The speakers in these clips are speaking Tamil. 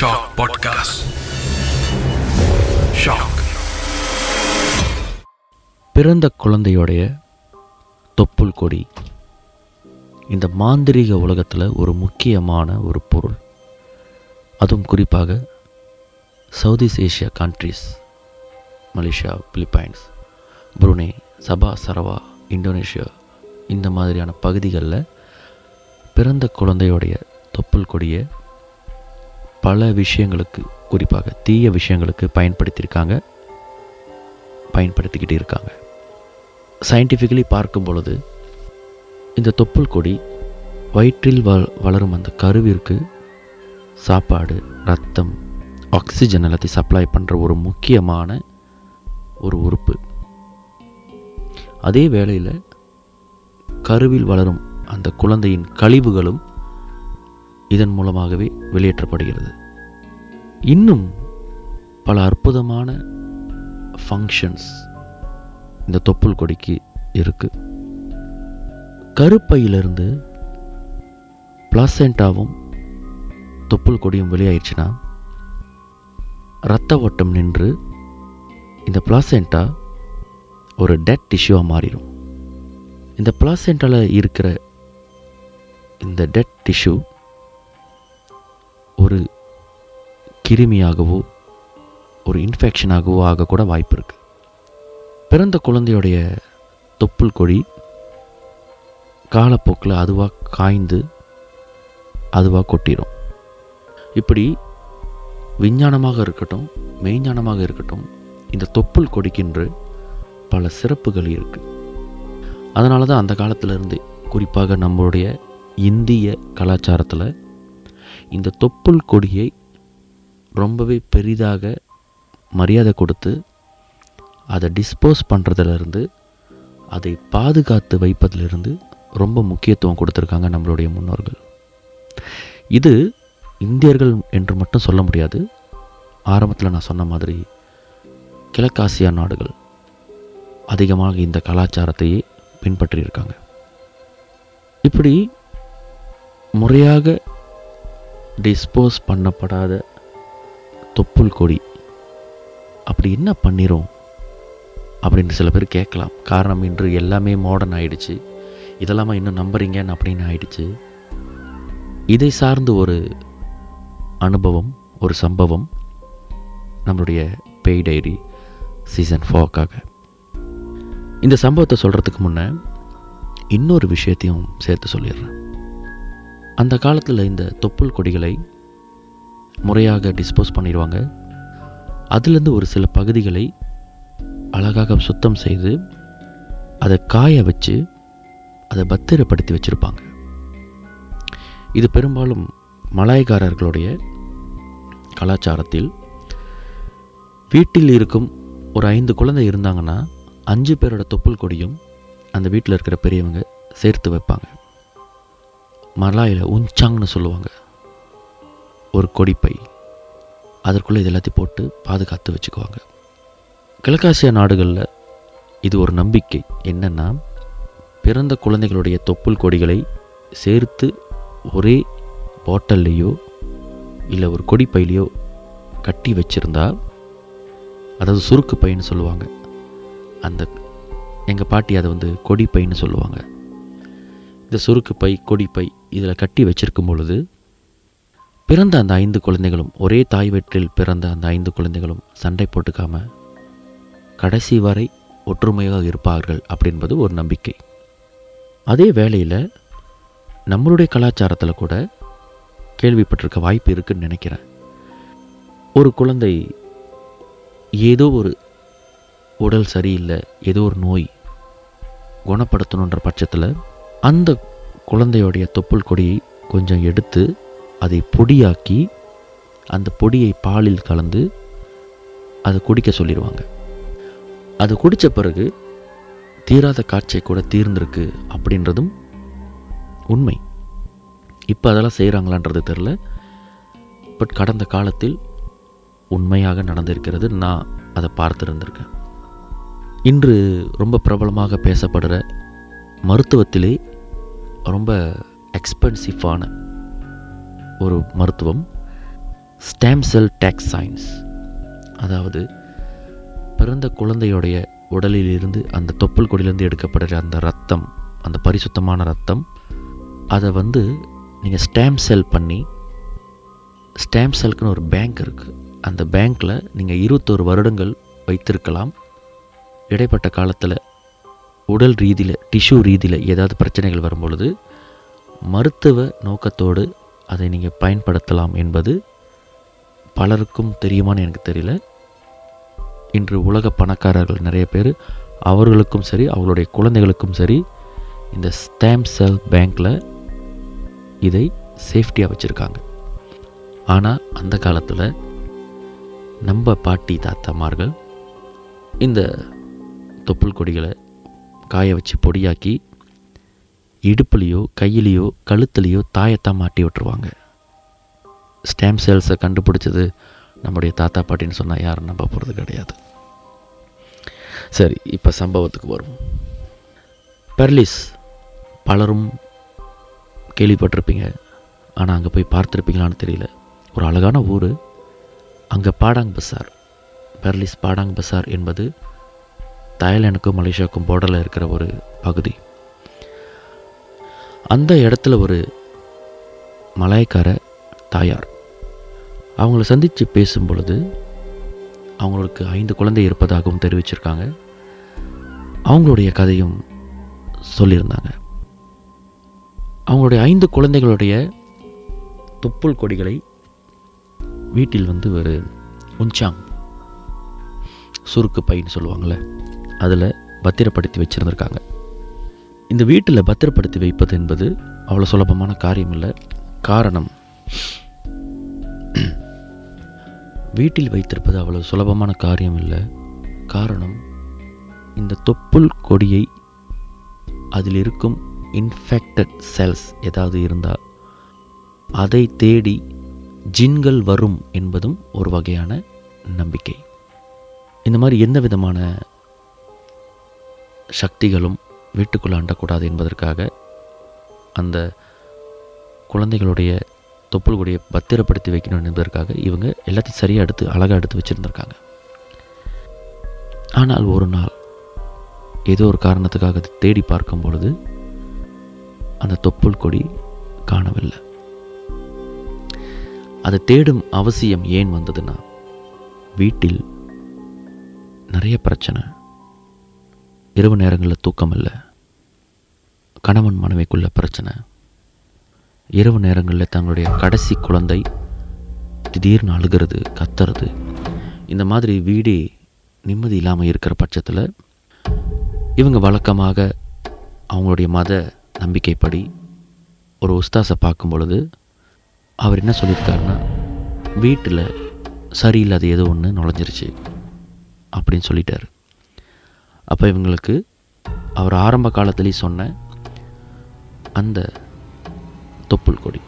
ஷாக் பாட்காஸ்ட் ஷாக் பிறந்த குழந்தையோடைய தொப்புள் கொடி. இந்த மாந்திரீக உலகத்தில் ஒரு முக்கியமான ஒரு பொருள். அதுவும் குறிப்பாக southeast Asia countries Malaysia Philippines Brunei Sabah Sarawak Indonesia இந்த மாதிரியான பகுதிகளில் பிறந்த குழந்தையோடைய தொப்புள் கொடியை பல விஷயங்களுக்கு குறிப்பாக தீய விஷயங்களுக்கு பயன்படுத்தியிருக்காங்க. பயன்படுத்திக்கிட்டு இருக்காங்க. சயின்டிஃபிக்கலி பார்க்கும் பொழுது இந்த தொப்புள் கொடி வயிற்றில் வ வளரும் அந்த கருவிற்கு சாப்பாடு ரத்தம் ஆக்சிஜன் எல்லாத்தையும் சப்ளை பண்ணுற ஒரு முக்கியமான ஒரு உறுப்பு. அதே வேளையில் கருவில் வளரும் அந்த குழந்தையின் கழிவுகளும் இதன் மூலமாகவே வெளியேற்றப்படுகிறது. இன்னும் பல அற்புதமான ஃபங்க்ஷன்ஸ் இந்த தொப்புள் கொடிக்கு இருக்கு. கருப்பையிலிருந்து பிளாசென்டாவும் தொப்புள் கொடியும் வெளியாயிடுச்சுன்னா இரத்த ஓட்டம் நின்று இந்த பிளாசென்டா ஒரு டெட் டிஷ்யூவாக மாறிடும் இந்த பிளாசென்டாவில் இருக்கிற இந்த டெட் டிஷ்யூ ஒரு கிருமியாகவோ ஒரு இன்ஃபெக்ஷனாகவோ ஆகக்கூட வாய்ப்பு இருக்குது பிறந்த குழந்தையுடைய தொப்புள் கொடி காலப்போக்கில் அதுவாக காய்ந்து அதுவாக கொட்டிடும் இப்படி விஞ்ஞானமாக இருக்கட்டும் மெய்ஞானமாக இருக்கட்டும் இந்த தொப்புள் கொடிக்கின்ற பல சிறப்புகள் இருக்குது அதனால தான் அந்த காலத்திலிருந்து குறிப்பாக நம்மளுடைய இந்திய கலாச்சாரத்தில் இந்த தொப்புள் கொடியை ரொம்பவே பெரிதாக மரியாதை கொடுத்து அதை டிஸ்போஸ் பண்ணுறதுலேருந்து அதை பாதுகாத்து வைப்பதிலிருந்து ரொம்ப முக்கியத்துவம் கொடுத்துருக்காங்க நம்மளுடைய முன்னோர்கள். இது இந்தியர்கள் என்று மட்டும் சொல்ல முடியாது. ஆரம்பத்தில் நான் சொன்ன மாதிரி கிழக்காசியா நாடுகள் அதிகமாக இந்த கலாச்சாரத்தையே பின்பற்றியிருக்காங்க. இப்படி முறையாக டிஸ்போஸ் பண்ணப்படாத தொப்புள் கொடி. அப்படி என்ன பண்ணிரும்? அப்படின்னு சில பேர் கேட்கலாம். காரணம் இன்று எல்லாமே மாடர்ன் ஆயிடுச்சு. இதெல்லாமா இன்னும் நம்புறீங்கன்னு அப்படின்னு ஆயிடுச்சு. இதை சார்ந்து ஒரு அனுபவம் ஒரு சம்பவம் நம்மளுடைய பேய் டைரி சீசன் ஃபோக்காக இந்த சம்பவத்தை சொல்கிறதுக்கு முன்னே இன்னொரு விஷயத்தையும் சேர்த்து சொல்லிடுறேன். அந்த காலத்தில் இந்த தொப்புள் கொடிகளை முறையாக டிஸ்போஸ் பண்ணிடுவாங்க. அதுலேருந்து ஒரு சில பகுதிகளை அழகாக சுத்தம் செய்து அதை காய வச்சு அதை பத்திரப்படுத்தி வச்சுருப்பாங்க. இது பெரும்பாலும் மலாய்க்காரர்களுடைய கலாச்சாரத்தில் வீட்டில் இருக்கும் ஒரு ஐந்து குழந்தை இருந்தாங்கன்னா அஞ்சு பேரோட தொப்புள் கொடியும் அந்த வீட்டில் இருக்கிற பெரியவங்க சேர்த்து வைப்பாங்க. மலாயில் உஞ்சாங்னு சொல்லுவாங்க. ஒரு கொடிப்பை. அதற்குள்ளே இது எல்லாத்தையும் போட்டு பாதுகாத்து வச்சுக்குவாங்க. கிழக்காசிய நாடுகளில் இது ஒரு நம்பிக்கை. என்னென்னா பிறந்த குழந்தைகளுடைய தொப்புள் கொடிகளை சேர்த்து ஒரே பாட்டல்லையோ இல்லை ஒரு கொடிப்பையிலையோ கட்டி வச்சுருந்தா அதாவது சுருக்கு பைன்னு சொல்லுவாங்க. அந்த எங்கள் பாட்டி அதை வந்து கொடிப்பைன்னு சொல்லுவாங்க. இந்த சுருக்கு பை கொடிப்பை இதில் கட்டி வச்சிருக்கும் பொழுது பிறந்த அந்த ஐந்து குழந்தைகளும் ஒரே தாய் வயிற்றில் பிறந்த அந்த ஐந்து குழந்தைகளும் சண்டை போட்டுக்காம கடைசி வரை ஒற்றுமையாக இருப்பார்கள் அப்படின்பது ஒரு நம்பிக்கை. அதே வேளையில் நம்மளுடைய கலாச்சாரத்தில் கூட கேள்விப்பட்டிருக்க வாய்ப்பு இருக்குன்னு நினைக்கிறேன். ஒரு குழந்தை ஏதோ ஒரு உடல் சரியில்லை ஏதோ ஒரு நோய் குணப்படுத்தணுன்ற பட்சத்தில் அந்த குழந்தையோடைய தொப்புள் கொடியை கொஞ்சம் எடுத்து அதை பொடியாக்கி அந்த பொடியை பாலில் கலந்து அதை குடிக்க சொல்லிடுவாங்க. அது குடித்த பிறகு தீராத காட்சியை கூட தீர்ந்திருக்கு அப்படின்றதும் உண்மை. இப்போ அதெல்லாம் செய்கிறாங்களான்றது தெரில பட் கடந்த காலத்தில் உண்மையாக நடந்திருக்கிறது நான் அதை பார்த்துருந்துருக்கேன். இன்று ரொம்ப பிரபலமாக பேசப்படுற மருத்துவத்திலே ரொம்ப எக்ஸ்பென்சிவான ஒரு மருத்துவம் ஸ்டேம் செல் டேக்ஸ் சயின்ஸ் அதாவது பிறந்த குழந்தையுடைய உடலில் இருந்து அந்த தொப்புள் கொடியிலேருந்து எடுக்கப்படுற அந்த ரத்தம் அந்த பரிசுத்தமான ரத்தம் அதை வந்து நீங்கள் ஸ்டாம்ப் செல் பண்ணி ஸ்டாம்ப் செல்க்குன்னு ஒரு பேங்க் இருக்குது அந்த பேங்க்கில் நீங்கள் இருபத்தோரு வருடங்கள் வைத்திருக்கலாம். இடைப்பட்ட காலத்தில் உடல் ரீதியில் டிஷ்யூ ரீதியில் ஏதாவது பிரச்சனைகள் வரும்பொழுது மருத்துவ நோக்கத்தோடு அதை நீங்கள் பயன்படுத்தலாம் என்பது பலருக்கும் தெரியுமான்னு எனக்கு தெரியல. இன்று உலக பணக்காரர்கள் நிறைய பேர் அவர்களுக்கும் சரி அவர்களுடைய குழந்தைகளுக்கும் சரி இந்த ஸ்டாம்ப் செல் பேங்க்கில் இதை சேஃப்டியாக வச்சுருக்காங்க. ஆனால் அந்த காலத்தில் நம்ம பாட்டி தாத்தாமார்கள் இந்த தொப்புள் கொடிகளை காய வச்சு பொடியாக்கி இடுப்புலேயோ கையிலையோ கழுத்துலேயோ தாயத்தான் மாட்டி விட்டுருவாங்க. ஸ்டாம்ப் செல்ஸை கண்டுபிடிச்சது நம்முடைய தாத்தா பாட்டின்னு சொன்னால் யாரும் நம்ப போகிறது கிடையாது. சரி இப்போ சம்பவத்துக்கு வரும் பெர்லிஸ் பலரும் கேள்விப்பட்டிருப்பீங்க. ஆனால் அங்கே போய் பார்த்துருப்பீங்களான்னு தெரியல. ஒரு அழகான ஊர். அங்கே Padang Besar. Perlis Padang Besar என்பது தாய்லாந்துக்கும் மலேசியாவுக்கும் பார்டரில் இருக்கிற ஒரு பகுதி. அந்த இடத்துல ஒரு மலாய்க்கார தாயார். அவங்கள சந்தித்து பேசும் பொழுது அவங்களுக்கு ஐந்து குழந்தை இருப்பதாகவும் தெரிவிச்சிருக்காங்க. அவங்களுடைய கதையும் சொல்லியிருந்தாங்க. அவங்களுடைய ஐந்து குழந்தைகளுடைய தொப்புள் கொடிகளை வீட்டில் வந்து ஒரு உஞ்சாங் சுருக்கு பைன்னு சொல்லுவாங்கள்ல அதில் பத்திரப்படுத்தி வச்சுருந்துருக்காங்க. இந்த வீட்டில் பத்திரப்படுத்தி வைப்பது என்பது அவ்வளோ சுலபமான காரியம் இல்லை காரணம் வீட்டில் வைத்திருப்பது அவ்வளோ சுலபமான காரியம் இல்லை காரணம் இந்த தொப்புள் கொடியை அதில் இருக்கும் இன்ஃபெக்டட் செல்ஸ் ஏதாவது இருந்தால் அதை தேடி ஜின்கள் வரும் என்பதும் ஒரு வகையான நம்பிக்கை. இந்த மாதிரி எந்த விதமான சக்திகளும் வீட்டுக்குள்ளே அண்டக்கூடாது என்பதற்காக அந்த குழந்தைகளுடைய தொப்புள் கொடியை பத்திரப்படுத்தி வைக்கணும் என்பதற்காக இவங்க எல்லாத்தையும் சரியாக எடுத்து அழகாக எடுத்து வச்சுருந்துருக்காங்க. ஆனால் ஒரு நாள் ஏதோ ஒரு காரணத்துக்காக அதை தேடி பார்க்கும் பொழுது அந்த தொப்புள் கொடி காணவில்லை. அதை தேடும் அவசியம் ஏன் வந்ததுன்னா வீட்டில் நிறைய பிரச்சனை. இரவு நேரங்களில் தூக்கம் இல்லை கணவன் மனைவிக்குள்ள பிரச்சனை. இரவு நேரங்களில் தங்களுடைய கடைசி குழந்தை திடீர்னு அழுகிறது கத்துறது. இந்த மாதிரி வீடே நிம்மதி இல்லாமல் இருக்கிற பட்சத்தில் இவங்க வழக்கமாக அவங்களுடைய மத நம்பிக்கைப்படி ஒரு உஸ்தாஸை பார்க்கும் பொழுது அவர் என்ன சொல்லியிருக்காருன்னா வீட்டில் சரியில்லாத ஏதோ ஒன்று நுழைஞ்சிருச்சு அப்படின்னு சொல்லிட்டார். அப்போ இவங்களுக்கு அவர் ஆரம்ப காலத்துலேயே சொன்ன அந்த தொப்புள் கொடி.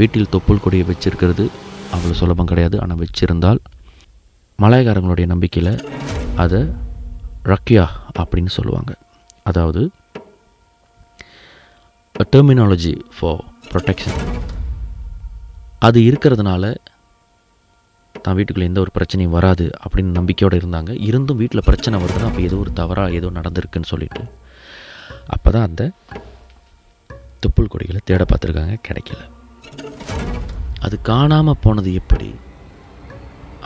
வீட்டில் தொப்புள் கொடியை வச்சிருக்கிறது அவ்வளோ சுலபம் கிடையாது. ஆனால் வச்சிருந்தால் மலையக்காரங்களுடைய நம்பிக்கையில் அதை ரக்யா அப்படின்னு சொல்லுவாங்க. அதாவது டெர்மினாலஜி ஃபார் ப்ரொடெக்ஷன் அது இருக்கிறதுனால தான் வீட்டுக்குள்ளே எந்த ஒரு பிரச்சனையும் வராது அப்படின்னு நம்பிக்கையோடு இருந்தாங்க. இருந்தும் வீட்டில் பிரச்சனை வருதுன்னா அப்போ ஏதோ ஒரு தவறாக ஏதோ நடந்திருக்குன்னு சொல்லிட்டு. அப்போ தான் அந்த துப்புள் கொடிகளை தேட பார்த்துருக்காங்க கிடைக்கல. அது காணாமல் போனது எப்படி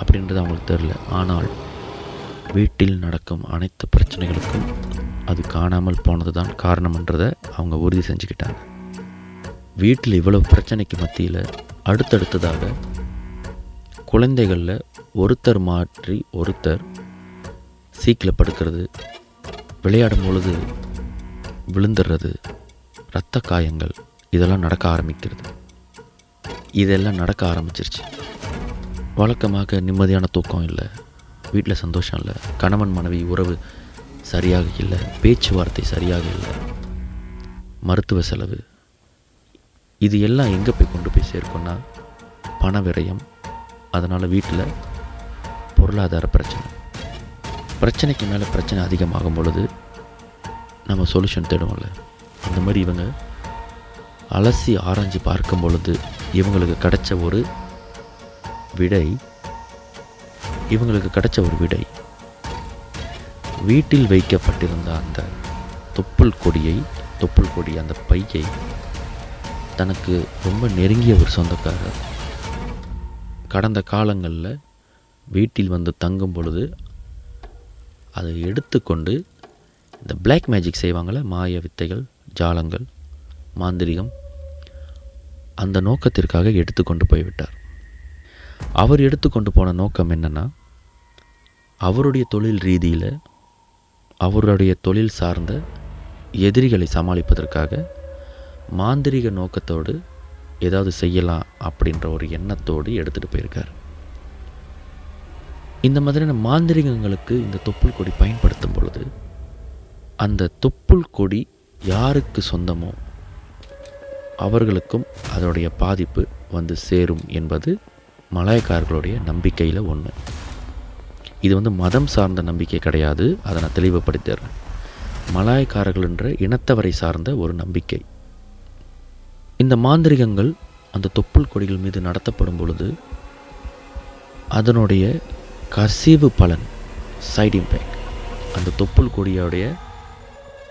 அப்படின்றது அவங்களுக்கு தெரில ஆனால் வீட்டில் நடக்கும் அனைத்து பிரச்சனைகளுக்கும் அது காணாமல் போனது தான் காரணம்ன்றதை அவங்க உறுதி செஞ்சுக்கிட்டாங்க. வீட்டில் இவ்வளவு பிரச்சனைக்கு மத்தியில் அடுத்தடுத்ததாக குழந்தைகளில் ஒருத்தர் மாற்றி ஒருத்தர் சீக்கில் படுக்கிறது விளையாடும் பொழுது விழுந்துடுறது இரத்த காயங்கள் இதெல்லாம் நடக்க ஆரம்பிக்கிறது. இதெல்லாம் நடக்க ஆரம்பிச்சிருச்சு. வழக்கமாக நிம்மதியான தூக்கம் இல்லை வீட்டில் சந்தோஷம் இல்லை கணவன் மனைவி உறவு சரியாக இல்லை பேச்சுவார்த்தை சரியாக இல்லை மருத்துவ செலவு. இது எல்லாம் எங்கே போய் கொண்டு போய் சேர்க்கும்னா பண விரயம் அதனால் வீட்டில் பொருளாதார பிரச்சனை. பிரச்சனைக்கு மேலே பிரச்சனை அதிகமாகும் பொழுது நம்ம சொல்யூஷன் தேடுவோம்ல. அந்த மாதிரி இவங்க அலசி ஆராய்ஞ்சு பார்க்கும் பொழுது இவங்களுக்கு கிடைச்ச ஒரு விடை இவங்களுக்கு கிடைச்ச ஒரு விடை வீட்டில் வைக்கப்பட்டிருந்த அந்த தொப்புள் கொடியை தொப்புள் கொடி அந்த பையை தனக்கு ரொம்ப நெருங்கிய ஒரு சொந்தக்காரர் கடந்த காலங்களில் வீட்டில் வந்து தங்கும் பொழுது அதை எடுத்துக்கொண்டு இந்த பிளாக் மேஜிக் செய்வாங்கள மாய வித்தைகள் ஜாலங்கள் மாந்திரிகம் அந்த நோக்கத்திற்காக எடுத்துக்கொண்டு போய்விட்டார். அவர் எடுத்துக்கொண்டு போன நோக்கம் என்னென்னா அவருடைய தொழில் ரீதியில் அவருடைய தொழில் சார்ந்த எதிரிகளை சமாளிப்பதற்காக மாந்திரிக நோக்கத்தோடு ஏதாவது செய்யலாம் அப்படின்ற ஒரு எண்ணத்தோடு எடுத்துகிட்டு போயிருக்கார். இந்த மாதிரியான மாந்திரிகங்களுக்கு இந்த தொப்புள் கொடி பயன்படுத்தும் பொழுது அந்த தொப்புள் கொடி யாருக்கு சொந்தமோ அவர்களுக்கும் அதோடைய பாதிப்பு வந்து சேரும் என்பது மலாயக்காரர்களுடைய நம்பிக்கையில் ஒன்று இது வந்து மதம் சார்ந்த நம்பிக்கை கிடையாது. அதை நான் தெளிவுபடுத்திடுறேன். மலாயக்காரர்கள் என்ற இனத்தவரை சார்ந்த ஒரு நம்பிக்கை. இந்த மாந்திரிகங்கள் அந்த தொப்புள் கொடிகள் மீது நடத்தப்படும் பொழுது அதனுடைய கசிவு பலன் சைட் இம்பேக்ட் அந்த தொப்புள் கொடியோடைய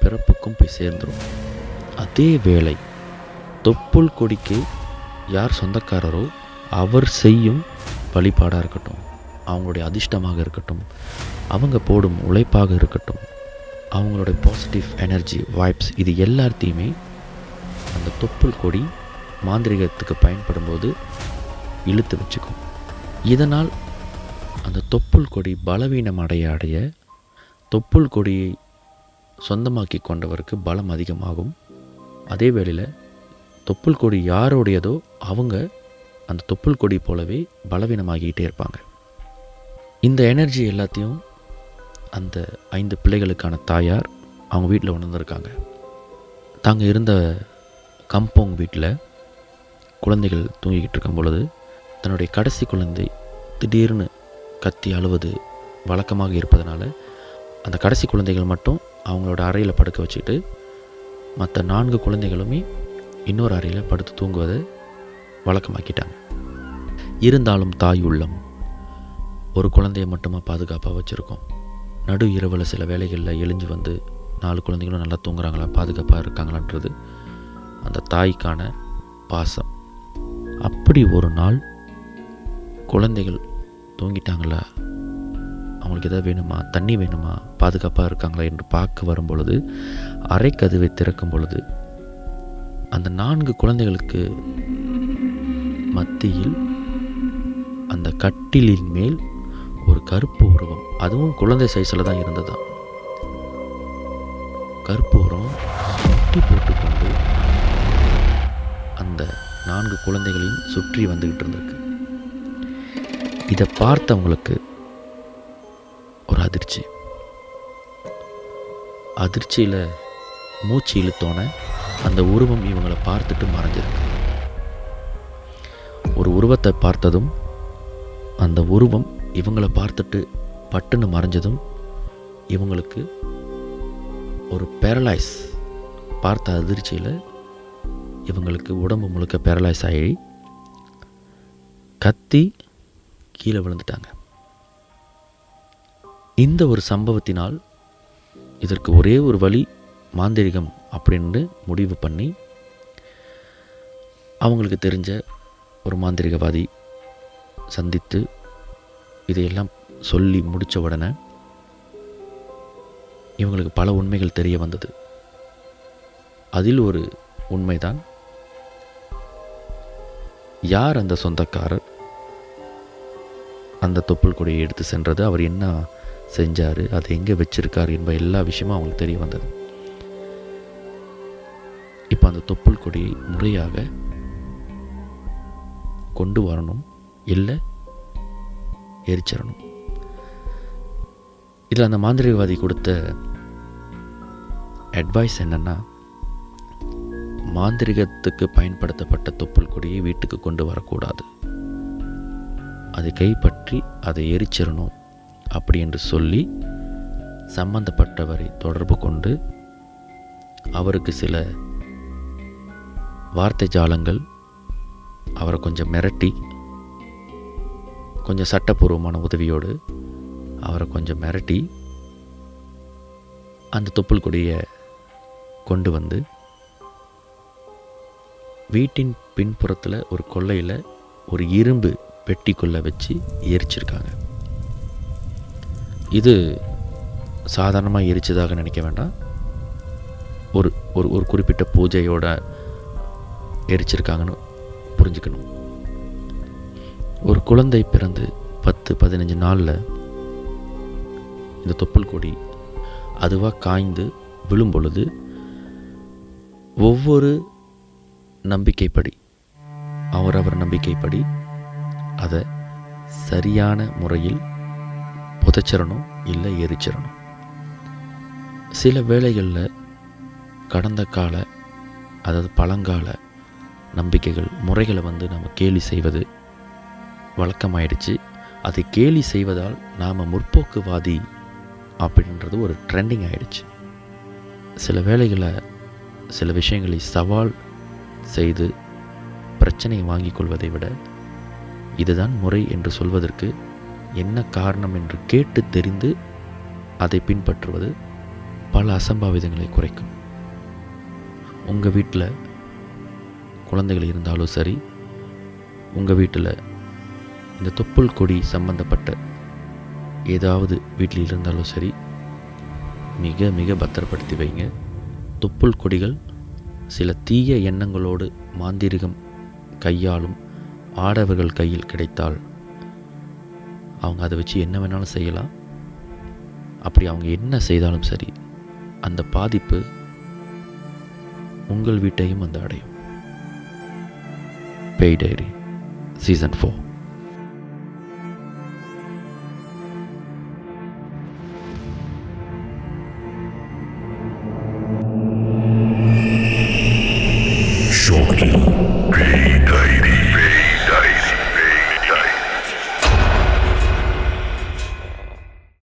பிறப்புக்கும் போய் சேர்ந்துடும் அதே வேளை தொப்புள் கொடிக்கு யார் சொந்தக்காரரோ அவர் செய்யும் வழிபாடாக இருக்கட்டும் அவங்களுடைய அதிர்ஷ்டமாக இருக்கட்டும் அவங்க போடும் உழைப்பாக இருக்கட்டும் அவங்களுடைய பாசிட்டிவ் எனர்ஜி வைப்ஸ் இது எல்லாத்தையுமே அந்த தொப்புள் கொடி மாந்திரிகத்துக்கு பயன்படும் போது இழுத்து வச்சுக்கும். இதனால் அந்த தொப்புள் கொடி பலவீனம் அடைய அடைய தொப்புள் கொடியை சொந்தமாக்கி கொண்டவருக்கு பலம் அதிகமாகும். அதே வேளையில் தொப்புள் கொடி யாருடையதோ அவங்க அந்த தொப்புள் கொடி போலவே பலவீனமாகிக்கிட்டே இருப்பாங்க. இந்த எனர்ஜி எல்லாத்தையும் அந்த ஐந்து பிள்ளைகளுக்கான தாயார் அவங்க வீட்டில் உணர்ந்திருக்காங்க. தாங்க இருந்த கம்போங் வீட்டில் குழந்தைகள் தூங்கிக்கிட்டு இருக்கும் பொழுது தன்னுடைய கடைசி குழந்தை திடீர்னு கத்தி அழுவது வழக்கமாக இருப்பதனால அந்த கடைசி குழந்தைகள் மட்டும் அவங்களோட அறையில் படுக்க வச்சுட்டு மற்ற நான்கு குழந்தைகளுமே இன்னொரு அறையில் படுத்து தூங்குவதை வழக்கமாக்கிட்டாங்க. இருந்தாலும் தாய் உள்ளம் ஒரு குழந்தைய மட்டுமா பாதுகாப்பாக வச்சுருக்கோம். நடு இரவில் சில வேலைகளில் எழிஞ்சு வந்து நாலு குழந்தைகளும் நல்லா தூங்குறாங்களா பாதுகாப்பாக இருக்காங்களான்றது அந்த தாய்க்கான பாசம். அப்படி ஒரு நாள் குழந்தைகள் தூங்கிட்டாங்களா? அவங்களுக்கு எதாவது வேணுமா? தண்ணி வேணுமா? பாதுகாப்பாக இருக்காங்களா என்று பார்க்க வரும் பொழுது அரைக்கதவை திறக்கும் பொழுது அந்த நான்கு குழந்தைகளுக்கு மத்தியில் அந்த கட்டிலின் மேல் ஒரு கருப்பு உருவம் அதுவும் குழந்தை சைஸில் தான் இருந்ததாம். கருப்பு உருவம் முட்டி போட்டுக்கொண்டு நான்கு குழந்தைகளையும் சுற்றி வந்துக்கிட்டு இருந்திருக்கு. இதை பார்த்தவங்களுக்கு ஒரு அதிர்ச்சி. அதிர்ச்சியில் மூச்சு இழுத்தோன அந்த உருவம் இவங்களை பார்த்துட்டு மறைஞ்சிருக்கு. ஒரு உருவத்தை பார்த்ததும் அந்த உருவம் இவங்களை பார்த்துட்டு பட்டுன்னு மறைஞ்சதும் இவங்களுக்கு ஒரு பேரலைஸ் பார்த்த அதிர்ச்சியில் இவங்களுக்கு உடம்பு முழுக்க பேரலைஸ் ஆகி கத்தி கீழே விழுந்துட்டாங்க. இந்த ஒரு சம்பவத்தினால் இதற்கு ஒரே ஒரு வழி மாந்திரிகம் அப்படின்னு முடிவு பண்ணி அவங்களுக்கு தெரிஞ்ச ஒரு மாந்திரிகவாதி சந்தித்து இதையெல்லாம் சொல்லி முடித்த உடனே இவங்களுக்கு பல உண்மைகள் தெரிய வந்தது. அதில் ஒரு உண்மைதான். யார் அந்த சொந்தக்காரர்? அந்த தொப்புள் கொடியை எடுத்து சென்றது அவர் என்ன செஞ்சார்? அதை எங்கே வச்சிருக்கார் என்ப எல்லா விஷயமும் அவங்களுக்கு தெரிய வந்தது. இப்போ அந்த தொப்புள் கொடியை முறையாக கொண்டு வரணும் இல்லை எரிச்சிடணும்? இதில் அந்த மாந்திரிகவாதி கொடுத்த அட்வைஸ் என்னென்னா மாந்திரிகத்துக்கு பயன்படுத்தப்பட்ட தொப்புள் கொடியை வீட்டுக்கு கொண்டு வரக்கூடாது. அதை கைப்பற்றி அதை எரிச்சிடணும் அப்படி என்று சொல்லி சம்பந்தப்பட்டவரை தொடர்பு கொண்டு அவருக்கு சில வார்த்தை ஜாலங்கள் அவரை கொஞ்சம் மிரட்டி கொஞ்சம் சட்டப்பூர்வமான உதவியோடு அவரை கொஞ்சம் மிரட்டி அந்த தொப்புள் கொடியை கொண்டு வந்து வீட்டின் பின்புறத்தில் ஒரு கொல்லையில் ஒரு இரும்பு பெட்டிக்குள்ளே வச்சு எரிச்சிருக்காங்க. இது சாதாரணமாக எரிச்சதாக நினைக்க வேண்டாம். ஒரு ஒரு ஒரு குறிப்பிட்ட பூஜையோட எரிச்சிருக்காங்கன்னு புரிஞ்சுக்கணும். ஒரு குழந்தை பிறந்து பத்து பதினஞ்சு நாளில் இந்த தொப்புள் கொடி அதுவாக காய்ந்து விழும் பொழுது ஒவ்வொரு நம்பிக்கைப்படி. அவரவர் நம்பிக்கைப்படி அதை சரியான முறையில் புதைச்சிடணும் இல்லை எரிச்சிடணும். சில வேளைகளில் கடந்த கால அதாவது பழங்கால நம்பிக்கைகள் முறைகளை வந்து நம்ம கேலி செய்வது வழக்கமாயிடுச்சு. அதை கேலி செய்வதால் நாம் முற்போக்குவாதி அப்படின்றது ஒரு ட்ரெண்டிங் ஆயிடுச்சு. சில வேளைகளை சில விஷயங்களை சவால் செய்து பிரச்சனையை வாங்கிக் கொள்வதை விட இதுதான் முறை என்று சொல்வதற்கு என்ன காரணம் என்று கேட்டு தெரிந்து அதை பின்பற்றுவது பல அசம்பாவிதங்களை குறைக்கும். உங்கள் வீட்டில் குழந்தைகள் இருந்தாலும் சரி உங்கள் வீட்டில் இந்த தொப்புள் கொடி சம்பந்தப்பட்ட ஏதாவது வீட்டில் இருந்தாலும் சரி மிக மிக பத்திரப்படுத்தி வைங்க. தொப்புள் கொடிகள் சில தீய எண்ணங்களோடு மாந்திரிகம் கையாளும் ஆடவர்கள் கையில் கிடைத்தால் அவங்க அதை வச்சு என்ன வேணாலும் செய்யலாம். அப்படி அவங்க என்ன செய்தாலும் சரி அந்த பாதிப்பு உங்கள் வீட்டையும் வந்து அடையும். பேய் டைரி சீசன் ஃபோர்